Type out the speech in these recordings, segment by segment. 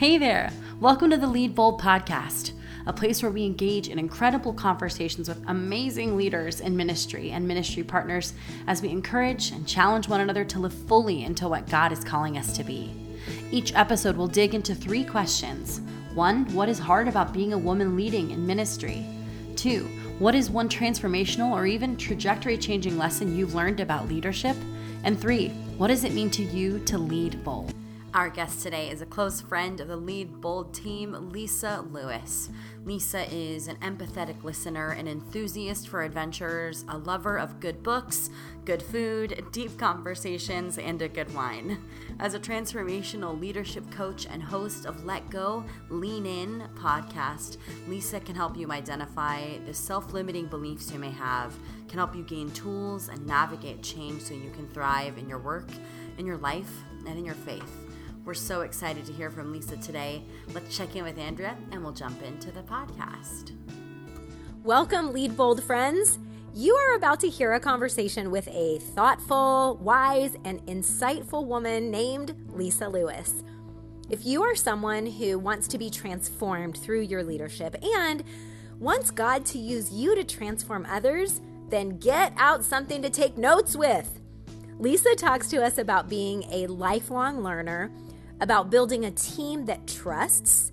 Hey there! Welcome to the Lead Bold podcast, a place where we engage in incredible conversations with amazing leaders in ministry and ministry partners as we encourage and challenge one another to live fully into what God is calling us to be. Each episode will dig into three questions. One, what is hard about being a woman leading in ministry? Two, what is one transformational or even trajectory changing lesson you've learned about leadership? And three, what does it mean to you to lead bold? Our guest today is a close friend of the Lead Bold team, Lisa Lewis. Lisa is an empathetic listener, an enthusiast for adventures, a lover of good books, good food, deep conversations, and a good wine. As a transformational leadership coach and host of Let Go, Lean In podcast, Lisa can help you identify the self limiting beliefs you may have, can help you gain tools and navigate change so you can thrive in your work, in your life, and in your faith. We're so excited to hear from Lisa today. Let's check in with Andrea and we'll jump into the podcast. Welcome, Lead Bold friends. You are about to hear a conversation with a thoughtful, wise, and insightful woman named Lisa Lewis. If you are someone who wants to be transformed through your leadership and wants God to use you to transform others, then get out something to take notes with. Lisa talks to us about being a lifelong learner about building a team that trusts,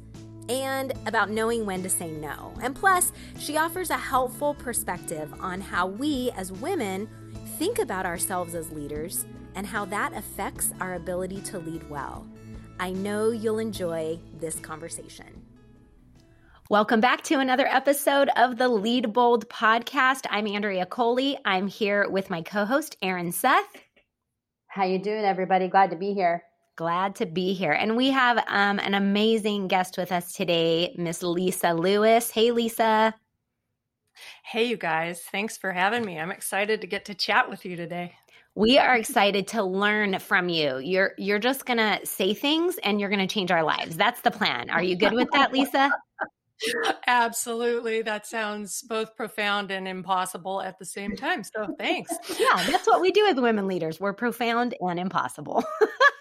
and about knowing when to say no. And plus, she offers a helpful perspective on how we as women think about ourselves as leaders and how that affects our ability to lead well. I know you'll enjoy this conversation. Welcome back to another episode of the Lead Bold podcast. I'm Andrea Coley. I'm here with my co-host Aaron Seth. How you doing everybody? Glad to be here. Glad to be here. And we have um, an amazing guest with us today, Miss Lisa Lewis. Hey, Lisa. Hey, you guys. Thanks for having me. I'm excited to get to chat with you today. We are excited to learn from you. You're you're just going to say things and you're going to change our lives. That's the plan. Are you good with that, Lisa? Absolutely. That sounds both profound and impossible at the same time. So thanks. yeah, that's what we do as women leaders. We're profound and impossible.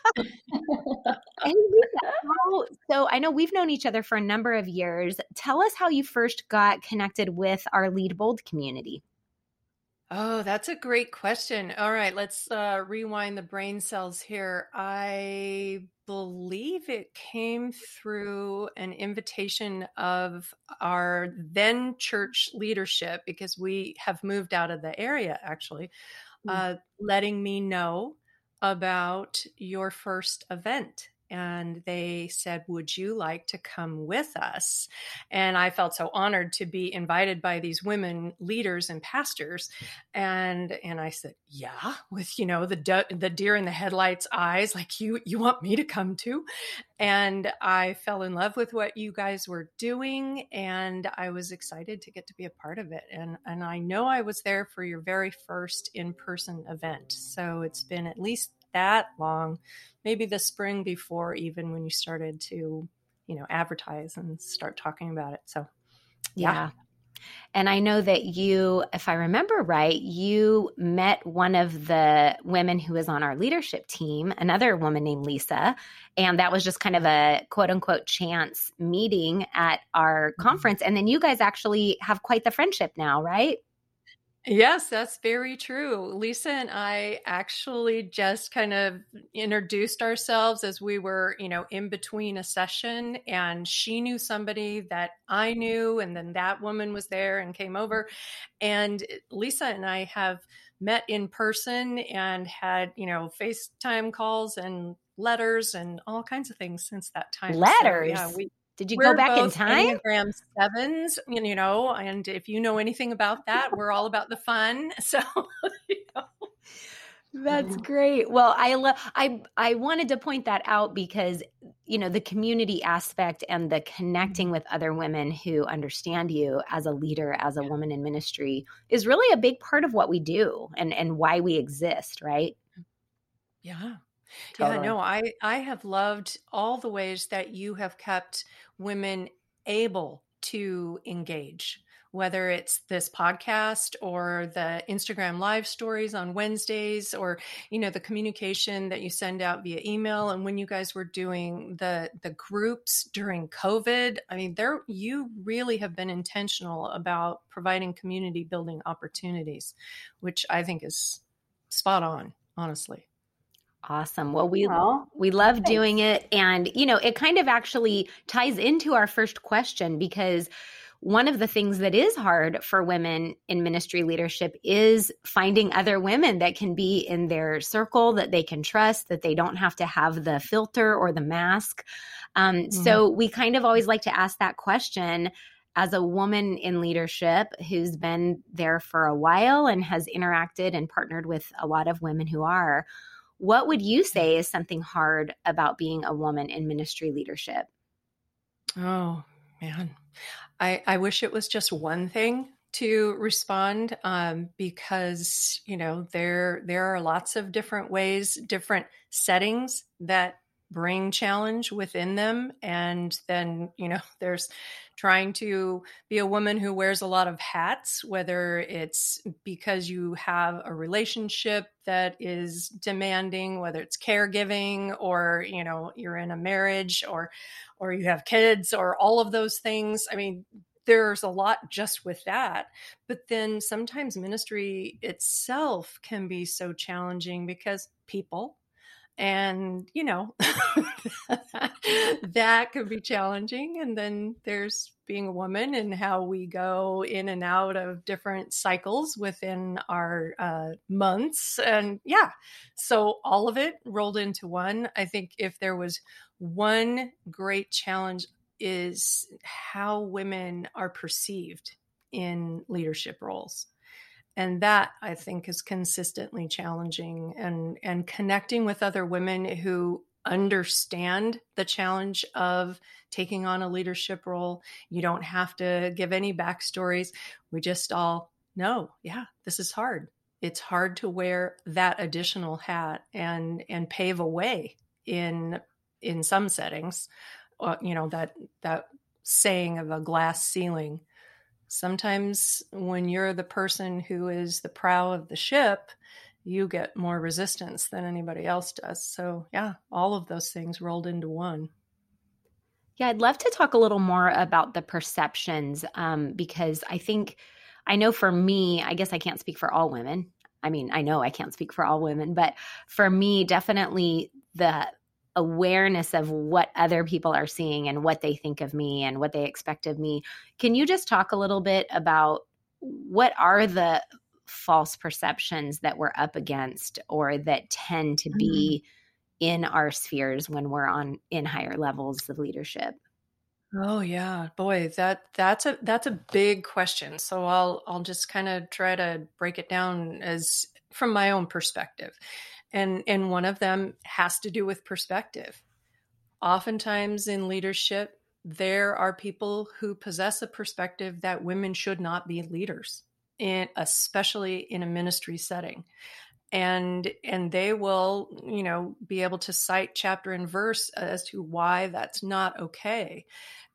so I know we've known each other for a number of years. Tell us how you first got connected with our Lead Bold community. Oh, that's a great question. All right, let's uh, rewind the brain cells here. I believe it came through an invitation of our then church leadership because we have moved out of the area actually, mm. uh, letting me know about your first event and they said, Would you like to come with us? And I felt so honored to be invited by these women leaders and pastors. And and I said, Yeah, with you know the de- the deer in the headlights eyes, like you you want me to come too. And I fell in love with what you guys were doing, and I was excited to get to be a part of it. And and I know I was there for your very first in person event. So it's been at least that long, maybe the spring before even when you started to, you know, advertise and start talking about it. So, yeah. yeah. And I know that you, if I remember right, you met one of the women who is on our leadership team, another woman named Lisa. And that was just kind of a quote unquote chance meeting at our mm-hmm. conference. And then you guys actually have quite the friendship now, right? Yes, that's very true. Lisa and I actually just kind of introduced ourselves as we were, you know, in between a session and she knew somebody that I knew and then that woman was there and came over and Lisa and I have met in person and had, you know, FaceTime calls and letters and all kinds of things since that time. Letters. So, yeah, we did you we're go back in time? Enneagram sevens, you know, and if you know anything about that, we're all about the fun. So, you know. That's great. Well, I love I I wanted to point that out because you know the community aspect and the connecting mm-hmm. with other women who understand you as a leader as a woman in ministry is really a big part of what we do and and why we exist, right? Yeah. Yeah, no, I I have loved all the ways that you have kept women able to engage whether it's this podcast or the Instagram live stories on Wednesdays or you know the communication that you send out via email and when you guys were doing the the groups during COVID. I mean there you really have been intentional about providing community building opportunities which I think is spot on honestly Awesome. Well, we well, we love thanks. doing it and you know, it kind of actually ties into our first question because one of the things that is hard for women in ministry leadership is finding other women that can be in their circle that they can trust, that they don't have to have the filter or the mask. Um, mm-hmm. So we kind of always like to ask that question as a woman in leadership who's been there for a while and has interacted and partnered with a lot of women who are. What would you say is something hard about being a woman in ministry leadership? Oh, man. I, I wish it was just one thing to respond um, because you know there there are lots of different ways different settings that bring challenge within them and then you know there's trying to be a woman who wears a lot of hats whether it's because you have a relationship that is demanding whether it's caregiving or you know you're in a marriage or or you have kids or all of those things i mean there's a lot just with that. But then sometimes ministry itself can be so challenging because people and you know that could be challenging and then there's being a woman and how we go in and out of different cycles within our uh, months and yeah. So all of it rolled into one. I think if there was one great challenge is how women are perceived in leadership roles and that i think is consistently challenging and and connecting with other women who understand the challenge of taking on a leadership role. You don't have to give any backstories. We just all know yeah this is hard. It's hard to wear that additional hat and and pave a way in in some settings uh, you know that that saying of a glass ceiling sometimes when you're the person who is the prow of the ship you get more resistance than anybody else does. So yeah all of those things rolled into one. Yeah i'd love to talk a little more about the perceptions um, because i think i know for me i guess i can't speak for all women. I mean, I know I can't speak for all women, but for me, definitely the awareness of what other people are seeing and what they think of me and what they expect of me. Can you just talk a little bit about what are the false perceptions that we're up against or that tend to be mm-hmm. in our spheres when we're on in higher levels of leadership? Oh yeah, boy, that that's a that's a big question. So I'll I'll just kind of try to break it down as from my own perspective and and one of them has to do with perspective. Oftentimes in leadership there are people who possess a perspective that women should not be leaders in especially in a ministry setting. And and they will you know be able to cite chapter and verse as to why that's not okay.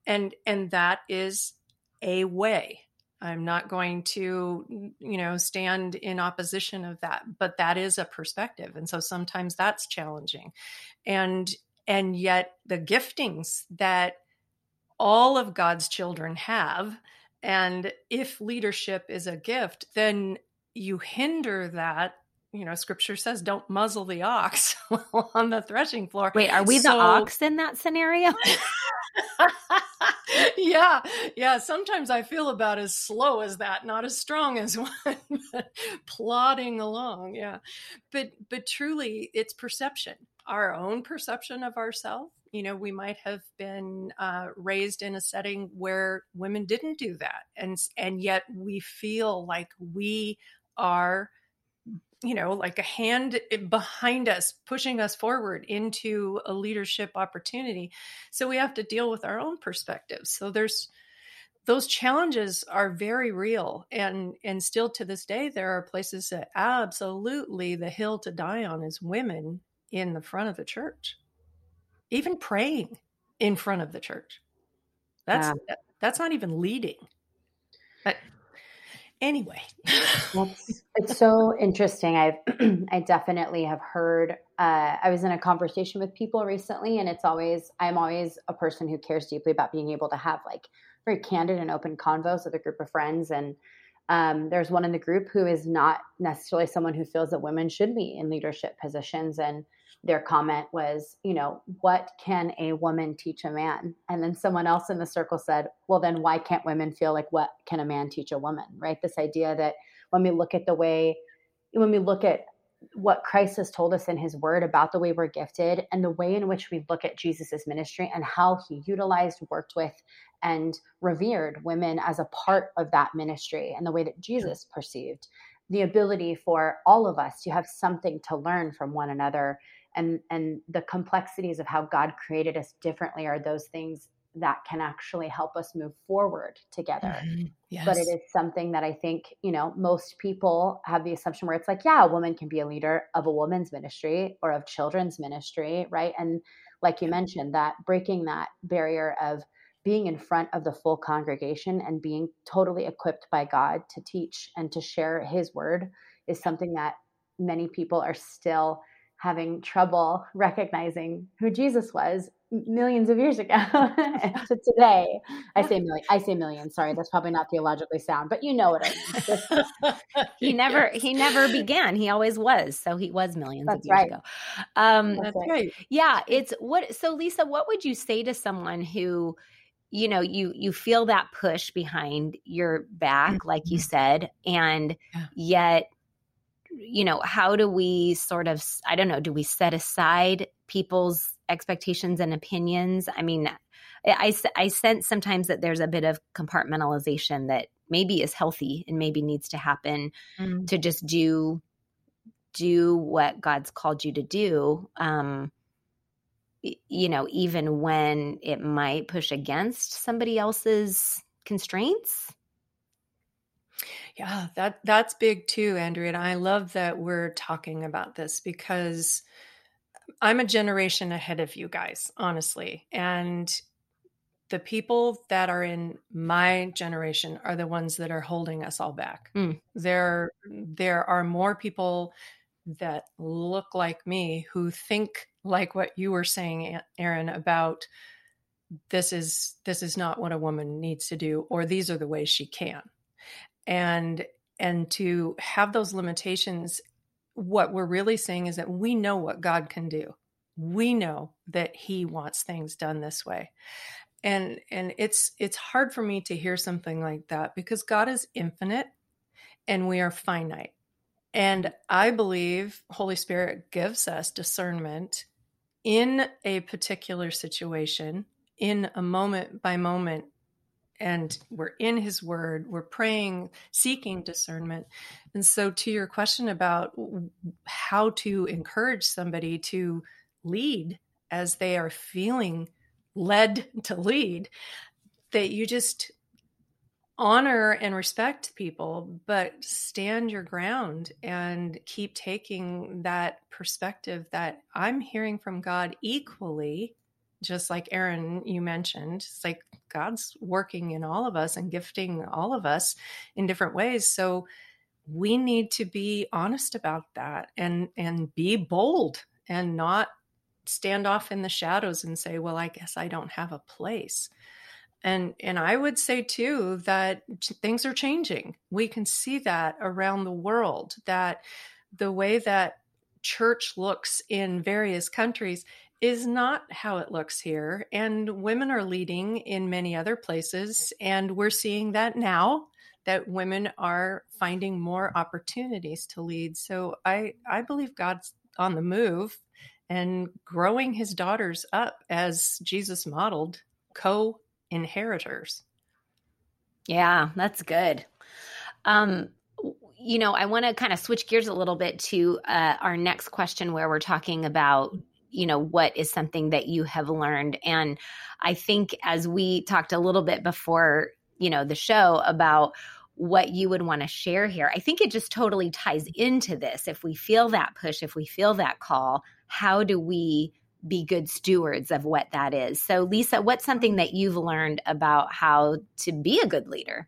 And and that is a way I'm not going to, you know, stand in opposition of that, but that is a perspective. And so sometimes that's challenging. And and yet the giftings that all of God's children have and if leadership is a gift, then you hinder that you know, scripture says don't muzzle the ox on the threshing floor. Wait, are we so, the ox in that scenario? yeah, yeah. Sometimes I feel about as slow as that, not as strong as one, plodding along. Yeah, but but truly, it's perception, our own perception of ourselves. You know, we might have been uh, raised in a setting where women didn't do that, and and yet we feel like we are you know, like a hand eh, behind us, pushing us forward into a leadership opportunity. So we have to deal with our own perspectives. So there's those challenges are very real and and still to this day there are places that absolutely the hill to die on is women in the front of the church even praying in front of the church that's that's not even leading But anyway, it's so interesting. I've I definitely have heard. Uh, I was in a conversation with people recently, and it's always I'm always a person who cares deeply about being able to have like very candid and open convos with a group of friends and um, there's one in the group who is not necessarily someone who feels that women should be in leadership positions and their comment was you know what can a woman teach a man? And then someone else in the circle said well then why can't women feel like what can a man teach a woman? Right? This idea that when we look at the way when we look at what Christ has told us in his word about the way we're gifted and the way in which we look at Jesus's ministry and how he utilized, worked with, and revered women as a part of that ministry and the way that Jesus perceived the ability for all of us to have something to learn from one another and and the complexities of how God created us differently are those things that can actually help us move forward together. Mm-hmm. Yes. But it is something that I think, you know, most people have the assumption where it's like, yeah, a woman can be a leader of a woman's ministry or of children's ministry, right? And like you mentioned, that breaking that barrier of being in front of the full congregation and being totally equipped by God to teach and to share his word is something that many people are still having trouble recognizing who Jesus was millions of years ago to today. I say million. I say millions. Sorry, that's probably not theologically sound, but you know what I mean. he never he never began. He always was. So he was millions that's of years right. ago. Um, that's right. Yeah, it's what. So Lisa, what would you say to someone who? you know you you feel that push behind your back mm-hmm. like you said and yet you know how do we sort of i don't know do we set aside people's expectations and opinions i mean i i sense sometimes that there's a bit of compartmentalization that maybe is healthy and maybe needs to happen mm. to just do do what god's called you to do um you know even when it might push against somebody else's constraints yeah, that that's big too, Andrea. And I love that we're talking about this because I'm a generation ahead of you guys, honestly. And the people that are in my generation are the ones that are holding us all back. Mm. There there are more people that look like me who think like what you were saying Aaron about this is this is not what a woman needs to do or these are the ways she can and and to have those limitations what we're really saying is that we know what god can do. We know that he wants things done this way. And and it's it's hard for me to hear something like that because god is infinite and we are finite. And i believe holy spirit gives us discernment in a particular situation in a moment by moment and we're in his word we're praying seeking discernment. And so to your question about how to encourage somebody to lead as they are feeling led to lead that you just honor and respect people but stand your ground and keep taking that perspective that i'm hearing from god equally just like Aaron, you mentioned, it's like God's working in all of us and gifting all of us in different ways. So we need to be honest about that and and be bold and not stand off in the shadows and say, well, I guess I don't have a place. And and I would say too that things are changing. We can see that around the world that the way that church looks in various countries is not how it looks here. And women are leading in many other places. And we're seeing that now that women are finding more opportunities to lead. So I, I believe God's on the move and growing his daughters up as Jesus modeled co inheritors. Yeah, that's good. Um, you know, I want to kind of switch gears a little bit to uh, our next question where we're talking about you know what is something that you have learned. And i think as we talked a little bit before you know the show about what you would want to share here i think it just totally ties into this. If we feel that push if we feel that call how do we be good stewards of what that is? So lisa what's something that you've learned about how to be a good leader?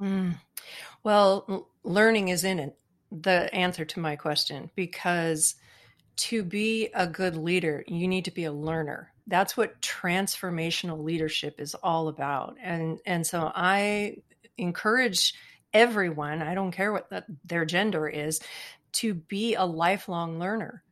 Mm. Well, learning is in it, the answer to my question, because to be a good leader, you need to be a learner. That's what transformational leadership is all about. And and so I encourage everyone, I don't care what the, their gender is, to be a lifelong learner.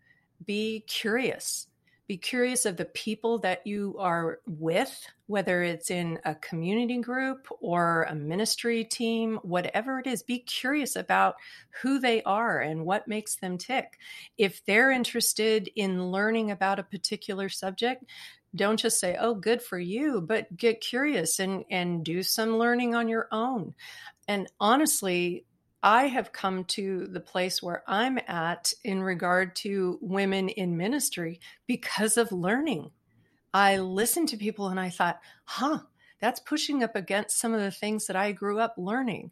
Be curious be curious of the people that you are with, whether it's in a community group or a ministry team, whatever it is. Be curious about who they are and what makes them tick. If they're interested in learning about a particular subject, don't just say, oh, good for you, but get curious and, and do some learning on your own. And honestly, I have come to the place where I'm at in regard to women in ministry because of learning. I listened to people and I thought, huh, that's pushing up against some of the things that I grew up learning.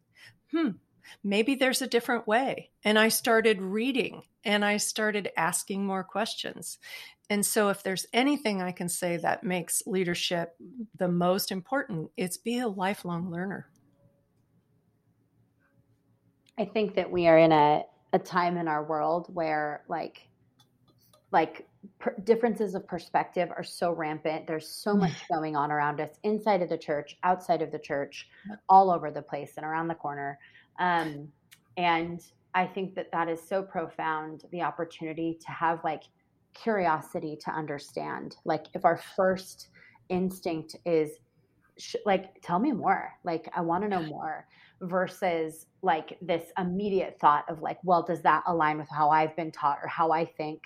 Hmm, maybe there's a different way. And I started reading and I started asking more questions. And so, if there's anything I can say that makes leadership the most important, it's be a lifelong learner. I think that we are in a, a time in our world where like like per- differences of perspective are so rampant. There's so much going on around us inside of the church, outside of the church, all over the place and around the corner. Um, and I think that that is so profound the opportunity to have like curiosity to understand. Like, if our first instinct is sh- like, tell me more, like, I want to know more versus like this immediate thought of like well does that align with how i've been taught or how i think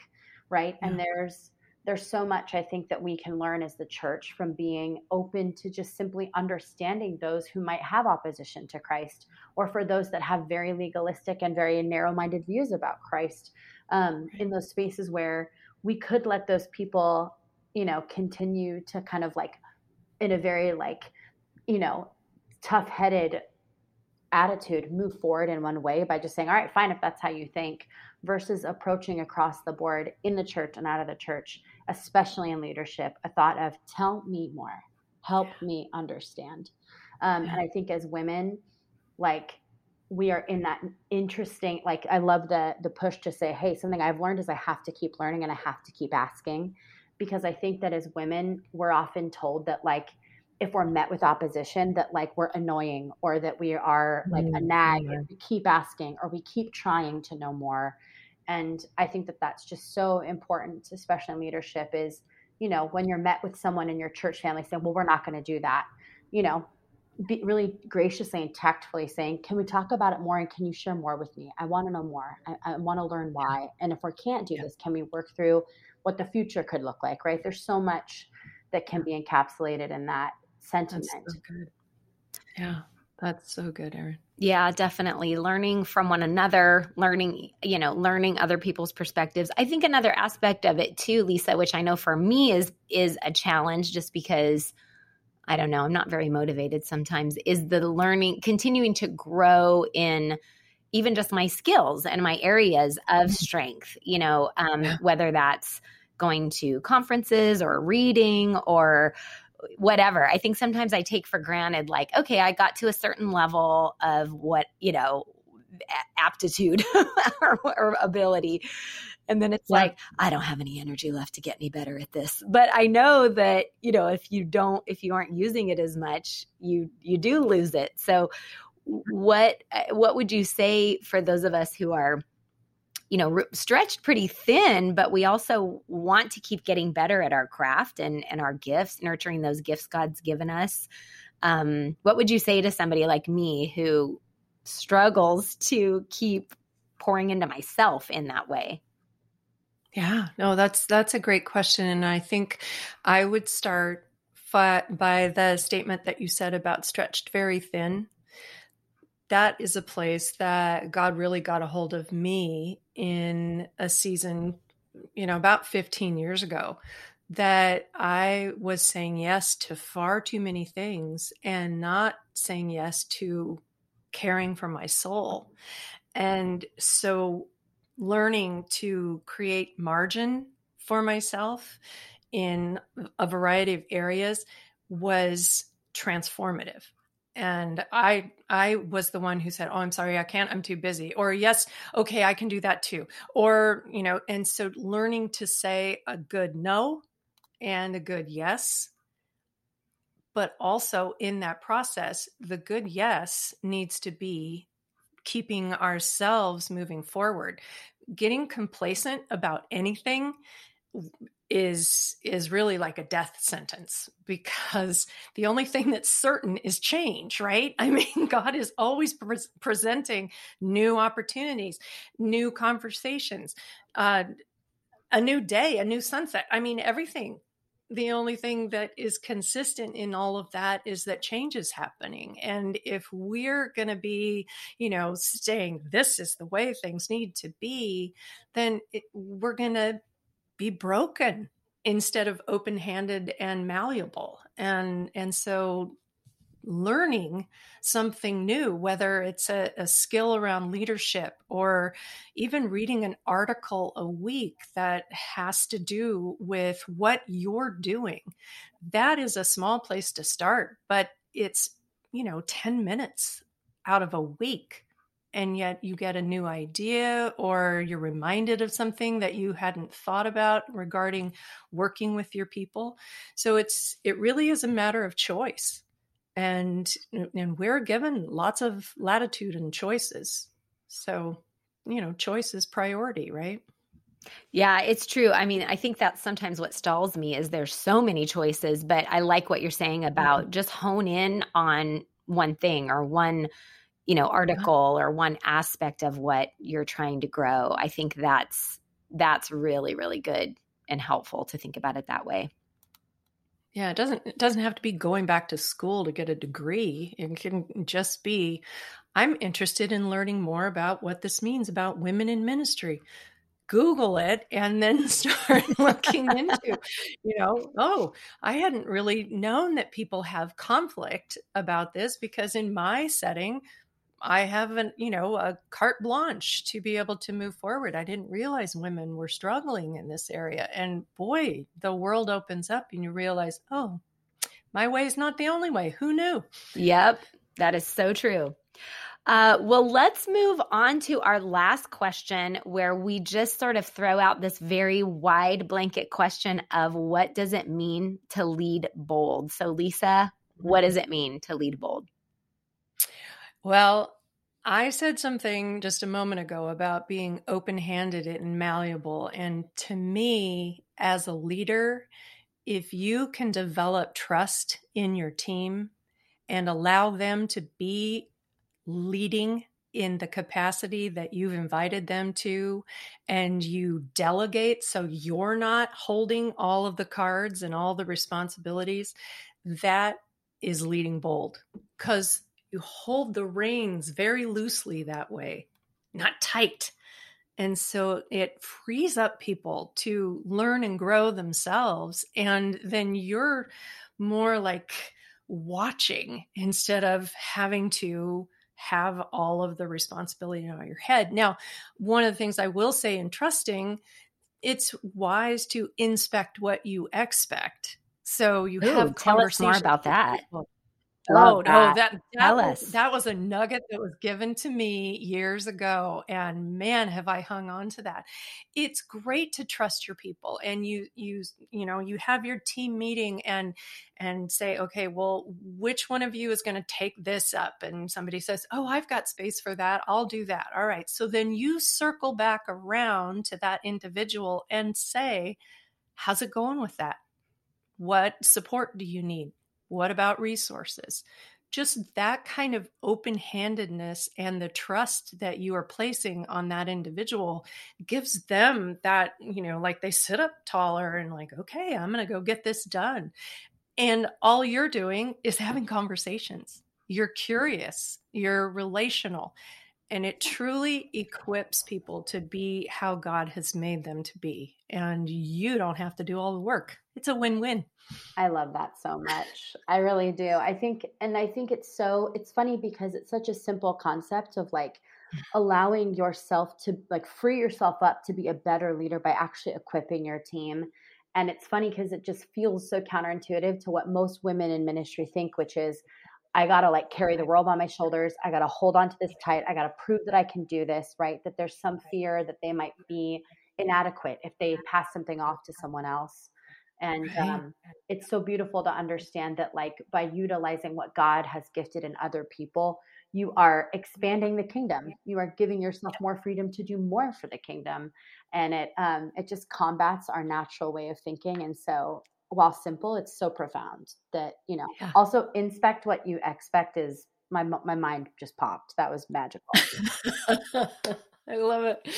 right yeah. and there's there's so much i think that we can learn as the church from being open to just simply understanding those who might have opposition to christ or for those that have very legalistic and very narrow-minded views about christ um, in those spaces where we could let those people you know continue to kind of like in a very like you know tough-headed attitude move forward in one way by just saying, all right, fine, if that's how you think, versus approaching across the board in the church and out of the church, especially in leadership, a thought of tell me more, help me understand. Um, and I think as women, like we are in that interesting, like I love the the push to say, hey, something I've learned is I have to keep learning and I have to keep asking. Because I think that as women, we're often told that like if we're met with opposition that like we're annoying or that we are like mm-hmm. a nag and we keep asking or we keep trying to know more. And i think that that's just so important especially in leadership is you know when you're met with someone in your church family saying well we're not going to do that you know be really graciously and tactfully saying can we talk about it more and can you share more with me? I want to know more. I, I want to learn why. And if we can't do yeah. this can we work through what the future could look like? Right? There's so much that can be encapsulated in that sentiment. So yeah, that's so good, Erin. Yeah, definitely. Learning from one another, learning, you know, learning other people's perspectives. I think another aspect of it too, Lisa, which I know for me is is a challenge just because I don't know, I'm not very motivated sometimes, is the learning continuing to grow in even just my skills and my areas of mm-hmm. strength, you know, um, whether that's going to conferences or reading or whatever. I think sometimes I take for granted, like, okay, I got to a certain level of what, you know, aptitude or, or, ability. And then it's yeah. like, I don't have any energy left to get any better at this. But I know that, you know, if you don't, if you aren't using it as much, you, you do lose it. So what, what would you say for those of us who are, you know stretched pretty thin but we also want to keep getting better at our craft and and our gifts nurturing those gifts god's given us. Um, what would you say to somebody like me who struggles to keep pouring into myself in that way? Yeah no that's that's a great question and i think i would start by the statement that you said about stretched very thin that is a place that God really got a hold of me in a season, you know, about 15 years ago, that I was saying yes to far too many things and not saying yes to caring for my soul. And so learning to create margin for myself in a variety of areas was transformative and i i was the one who said oh i'm sorry i can't i'm too busy. Or yes okay i can do that too. Or you know and so learning to say a good no and a good yes but also in that process the good yes needs to be keeping ourselves moving forward. Getting complacent about anything is is really like a death sentence because the only thing that's certain is change right? I mean god is always pre- presenting new opportunities new conversations uh, a new day a new sunset. I mean everything. The only thing that is consistent in all of that is that change is happening. And if we're going to be you know saying this is the way things need to be then it, we're going to be broken instead of open-handed and malleable. And and so learning something new whether it's a, a, skill around leadership or even reading an article a week that has to do with what you're doing that is a small place to start but it's you know 10 minutes out of a week and yet you get a new idea or you're reminded of something that you hadn't thought about regarding working with your people so it's it really is a matter of choice and and we're given lots of latitude and choices so you know choice is priority right yeah, it's true. I mean, I think that's sometimes what stalls me is there's so many choices, but I like what you're saying about mm-hmm. just hone in on one thing or one you know article or one aspect of what you're trying to grow i think that's that's really really good and helpful to think about it that way. Yeah it doesn't it doesn't have to be going back to school to get a degree. It can just be i'm interested in learning more about what this means about women in ministry. Google it and then start looking into you know oh i hadn't really known that people have conflict about this because in my setting I haven't, you know, a carte blanche to be able to move forward. I didn't realize women were struggling in this area. And boy, the world opens up and you realize, oh, my way is not the only way. Who knew? Yep, that is so true. Uh, well, let's move on to our last question, where we just sort of throw out this very wide blanket question of what does it mean to lead bold? So, Lisa, what does it mean to lead bold? Well, I said something just a moment ago about being open handed and malleable. And to me, as a leader, if you can develop trust in your team and allow them to be leading in the capacity that you've invited them to, and you delegate so you're not holding all of the cards and all the responsibilities, that is leading bold because you hold the reins very loosely that way, not tight. And so it frees up people to learn and grow themselves. And then you're more like watching instead of having to have all of the responsibility on your head. Now, one of the things I will say in trusting, it's wise to inspect what you expect. So you Ooh, have tell us more about that. People. Oh no, that that was, that was a nugget that was given to me years ago, and man, have I hung on to that. It's great to trust your people, and you you you know you have your team meeting and and say, okay, well, which one of you is going to take this up? And somebody says, oh, I've got space for that. I'll do that. All right. So then you circle back around to that individual and say, how's it going with that? What support do you need? What about resources? Just that kind of open handedness and the trust that you are placing on that individual gives them that, you know, like they sit up taller and like, okay, I'm going to go get this done. And all you're doing is having conversations. You're curious, you're relational, and it truly equips people to be how God has made them to be. And you don't have to do all the work. It's a win win. I love that so much. I really do. I think, and I think it's so, it's funny because it's such a simple concept of like allowing yourself to like free yourself up to be a better leader by actually equipping your team. And it's funny because it just feels so counterintuitive to what most women in ministry think, which is, I got to like carry the world on my shoulders. I got to hold on to this tight. I got to prove that I can do this, right? That there's some fear that they might be inadequate if they pass something off to someone else. And um, it's so beautiful to understand that, like, by utilizing what God has gifted in other people, you are expanding the kingdom. You are giving yourself more freedom to do more for the kingdom, and it um, it just combats our natural way of thinking. And so, while simple, it's so profound that you know. Yeah. Also, inspect what you expect is my my mind just popped. That was magical. I love it.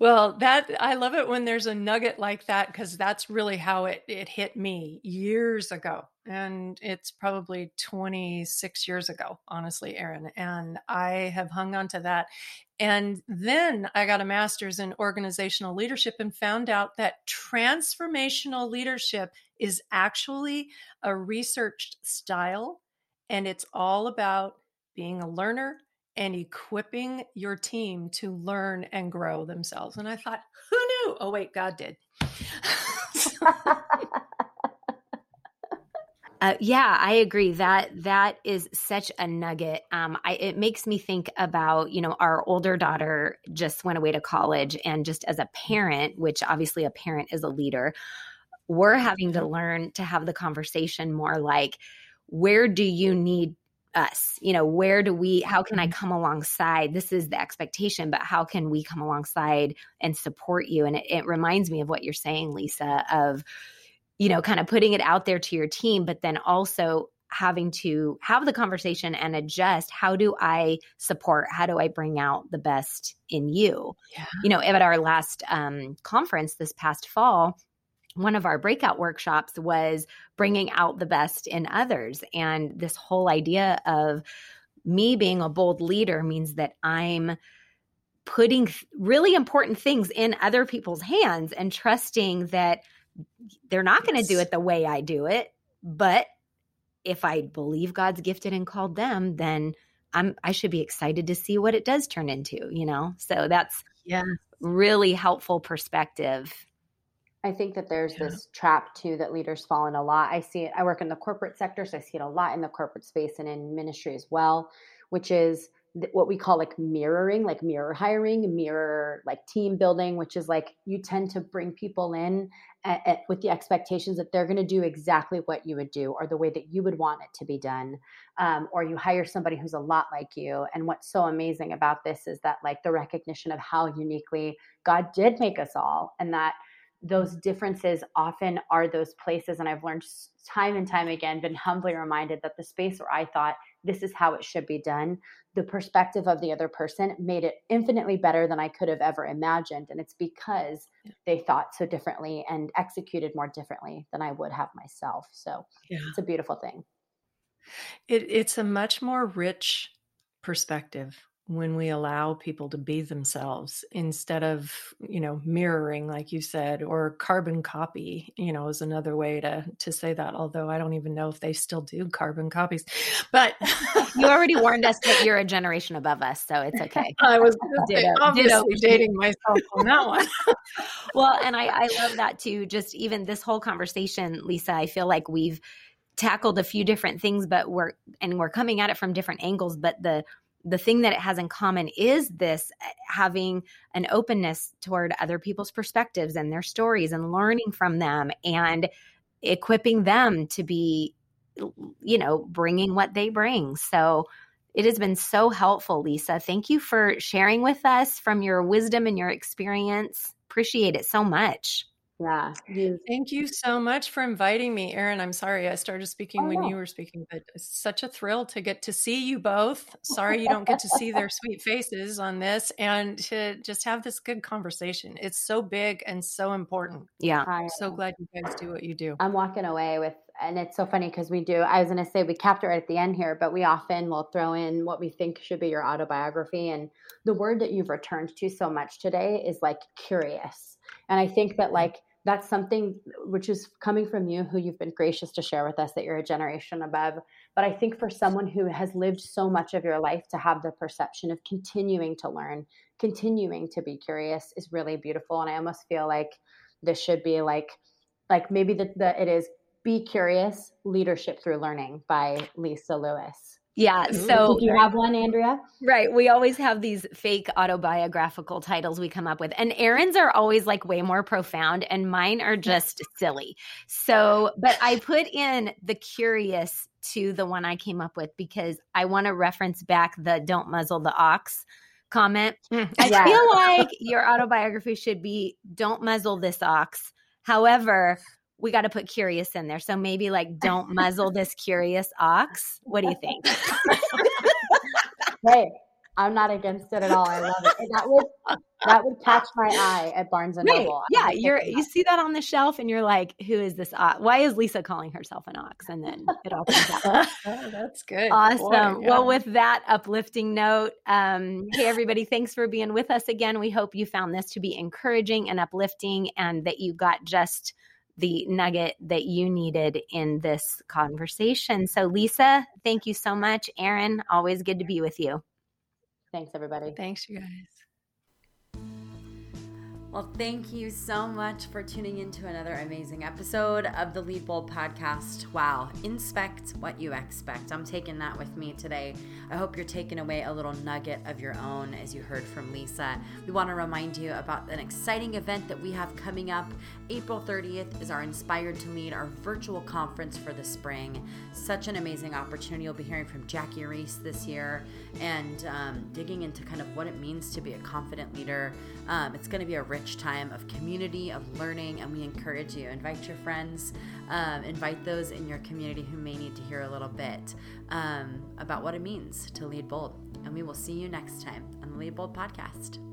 Well, that I love it when there's a nugget like that because that's really how it it hit me years ago, and it's probably 26 years ago, honestly, Erin. And I have hung on to that. And then I got a master's in organizational leadership and found out that transformational leadership is actually a researched style, and it's all about being a learner and equipping your team to learn and grow themselves. And I thought, who knew? Oh, wait, God did. Uh, yeah, I agree that that is such a nugget. Um, I, it makes me think about you know our older daughter just went away to college, and just as a parent, which obviously a parent is a leader, we're having to mm-hmm. learn to have the conversation more like, where do you need us? You know where do we how can i mm-hmm. come alongside? This is the expectation but how can we come alongside and support you? And it, it reminds me of what you're saying lisa of you know kind of putting it out there to your team but then also having to have the conversation and adjust how do i support? How do i bring out the best in you? Yeah. you know at our last um, conference this past fall one of our breakout workshops was bringing out the best in others. And this whole idea of me being a bold leader means that I'm putting really important things in other people's hands and trusting that they're not going to do it the way I do it. But if I believe God's gifted and called them, then I'm I should be excited to see what it does turn into, you know? So that's yeah, really helpful perspective I think that there's yeah. this trap too that leaders fall in a lot. I see it. I work in the corporate sector, so I see it a lot in the corporate space and in ministry as well, which is what we call like mirroring, like mirror hiring, mirror like team building, which is like you tend to bring people in at, at, with the expectations that they're going to do exactly what you would do or the way that you would want it to be done. Um, or you hire somebody who's a lot like you. And what's so amazing about this is that like the recognition of how uniquely God did make us all and that those differences often are those places and i've learned time and time again been humbly reminded that the space where i thought this is how it should be done the perspective of the other person made it infinitely better than i could have ever imagined and it's because they thought so differently and executed more differently than i would have myself so yeah. it's a beautiful thing. It, it's a much more rich perspective when we allow people to be themselves instead of you know mirroring like you said or carbon copy you know is another way to to say that although i don't even know if they still do carbon copies. But you already warned us that you're a generation above us so it's okay. I was ditto, obviously ditto. dating myself on that one. Well and I, I love that too just even this whole conversation lisa i feel like we've tackled a few different things but we're and we're coming at it from different angles but the the thing that it has in common is this eh, having an openness toward other people's perspectives and their stories and learning from them and equipping them to be you know bringing what they bring. So it has been so helpful lisa. Thank you for sharing with us from your wisdom and your experience. Appreciate it so much yeah. Thank you so much for inviting me, Erin. I'm sorry I started speaking oh, when no. you were speaking, but it's such a thrill to get to see you both. Sorry you don't get to see their sweet faces on this and to just have this good conversation. It's so big and so important. Yeah. I'm so glad you guys do what you do. I'm walking away with and it's so funny because we do i was going to say we capped it right at the end here but we often will throw in what we think should be your autobiography and the word that you've returned to so much today is like curious and i think that mm. like that's something which is coming from you who you've been gracious to share with us that you're a generation above. But i think for someone who has lived so much of your life to have the perception of continuing to learn continuing to be curious is really beautiful. And i almost feel like this should be like like maybe the it is be curious leadership through learning by lisa lewis Yeah. So do you have one, Andrea? Right. We always have these fake autobiographical titles we come up with. And Aaron's are always like way more profound and mine are just silly. So, but I put in the curious to the one I came up with because I want to reference back the don't muzzle the ox comment. Mm, I yeah. feel like your autobiography should be don't muzzle this ox. However, we got to put curious in there. So maybe like don't muzzle this curious ox. What do you think? hey, I'm not against it at all. I love it. And that would that would catch my eye at Barnes and Noble. Yeah, you're you see that on the shelf and you're like, who is this ox? Why is Lisa calling herself an ox? And then it all comes out. oh, that's good. Awesome. Boy, yeah. Well, with that uplifting note, um, hey everybody, thanks for being with us again. We hope you found this to be encouraging and uplifting and that you got just the nugget that you needed in this conversation. So, Lisa, thank you so much. Aaron, always good to be with you. Thanks, everybody. Thanks, you guys. Well, thank you so much for tuning in to another amazing episode of the Lead Bold podcast. Wow, inspect what you expect. I'm taking that with me today. I hope you're taking away a little nugget of your own as you heard from Lisa. We want to remind you about an exciting event that we have coming up. April 30th is our Inspired to Lead, our virtual conference for the spring. Such an amazing opportunity. You'll be hearing from Jackie Reese this year and um, digging into kind of what it means to be a confident leader. Um, it's going to be a rich time of community, of learning, and we encourage you. Invite your friends, um, invite those in your community who may need to hear a little bit um, about what it means to lead bold. And we will see you next time on the Lead Bold podcast.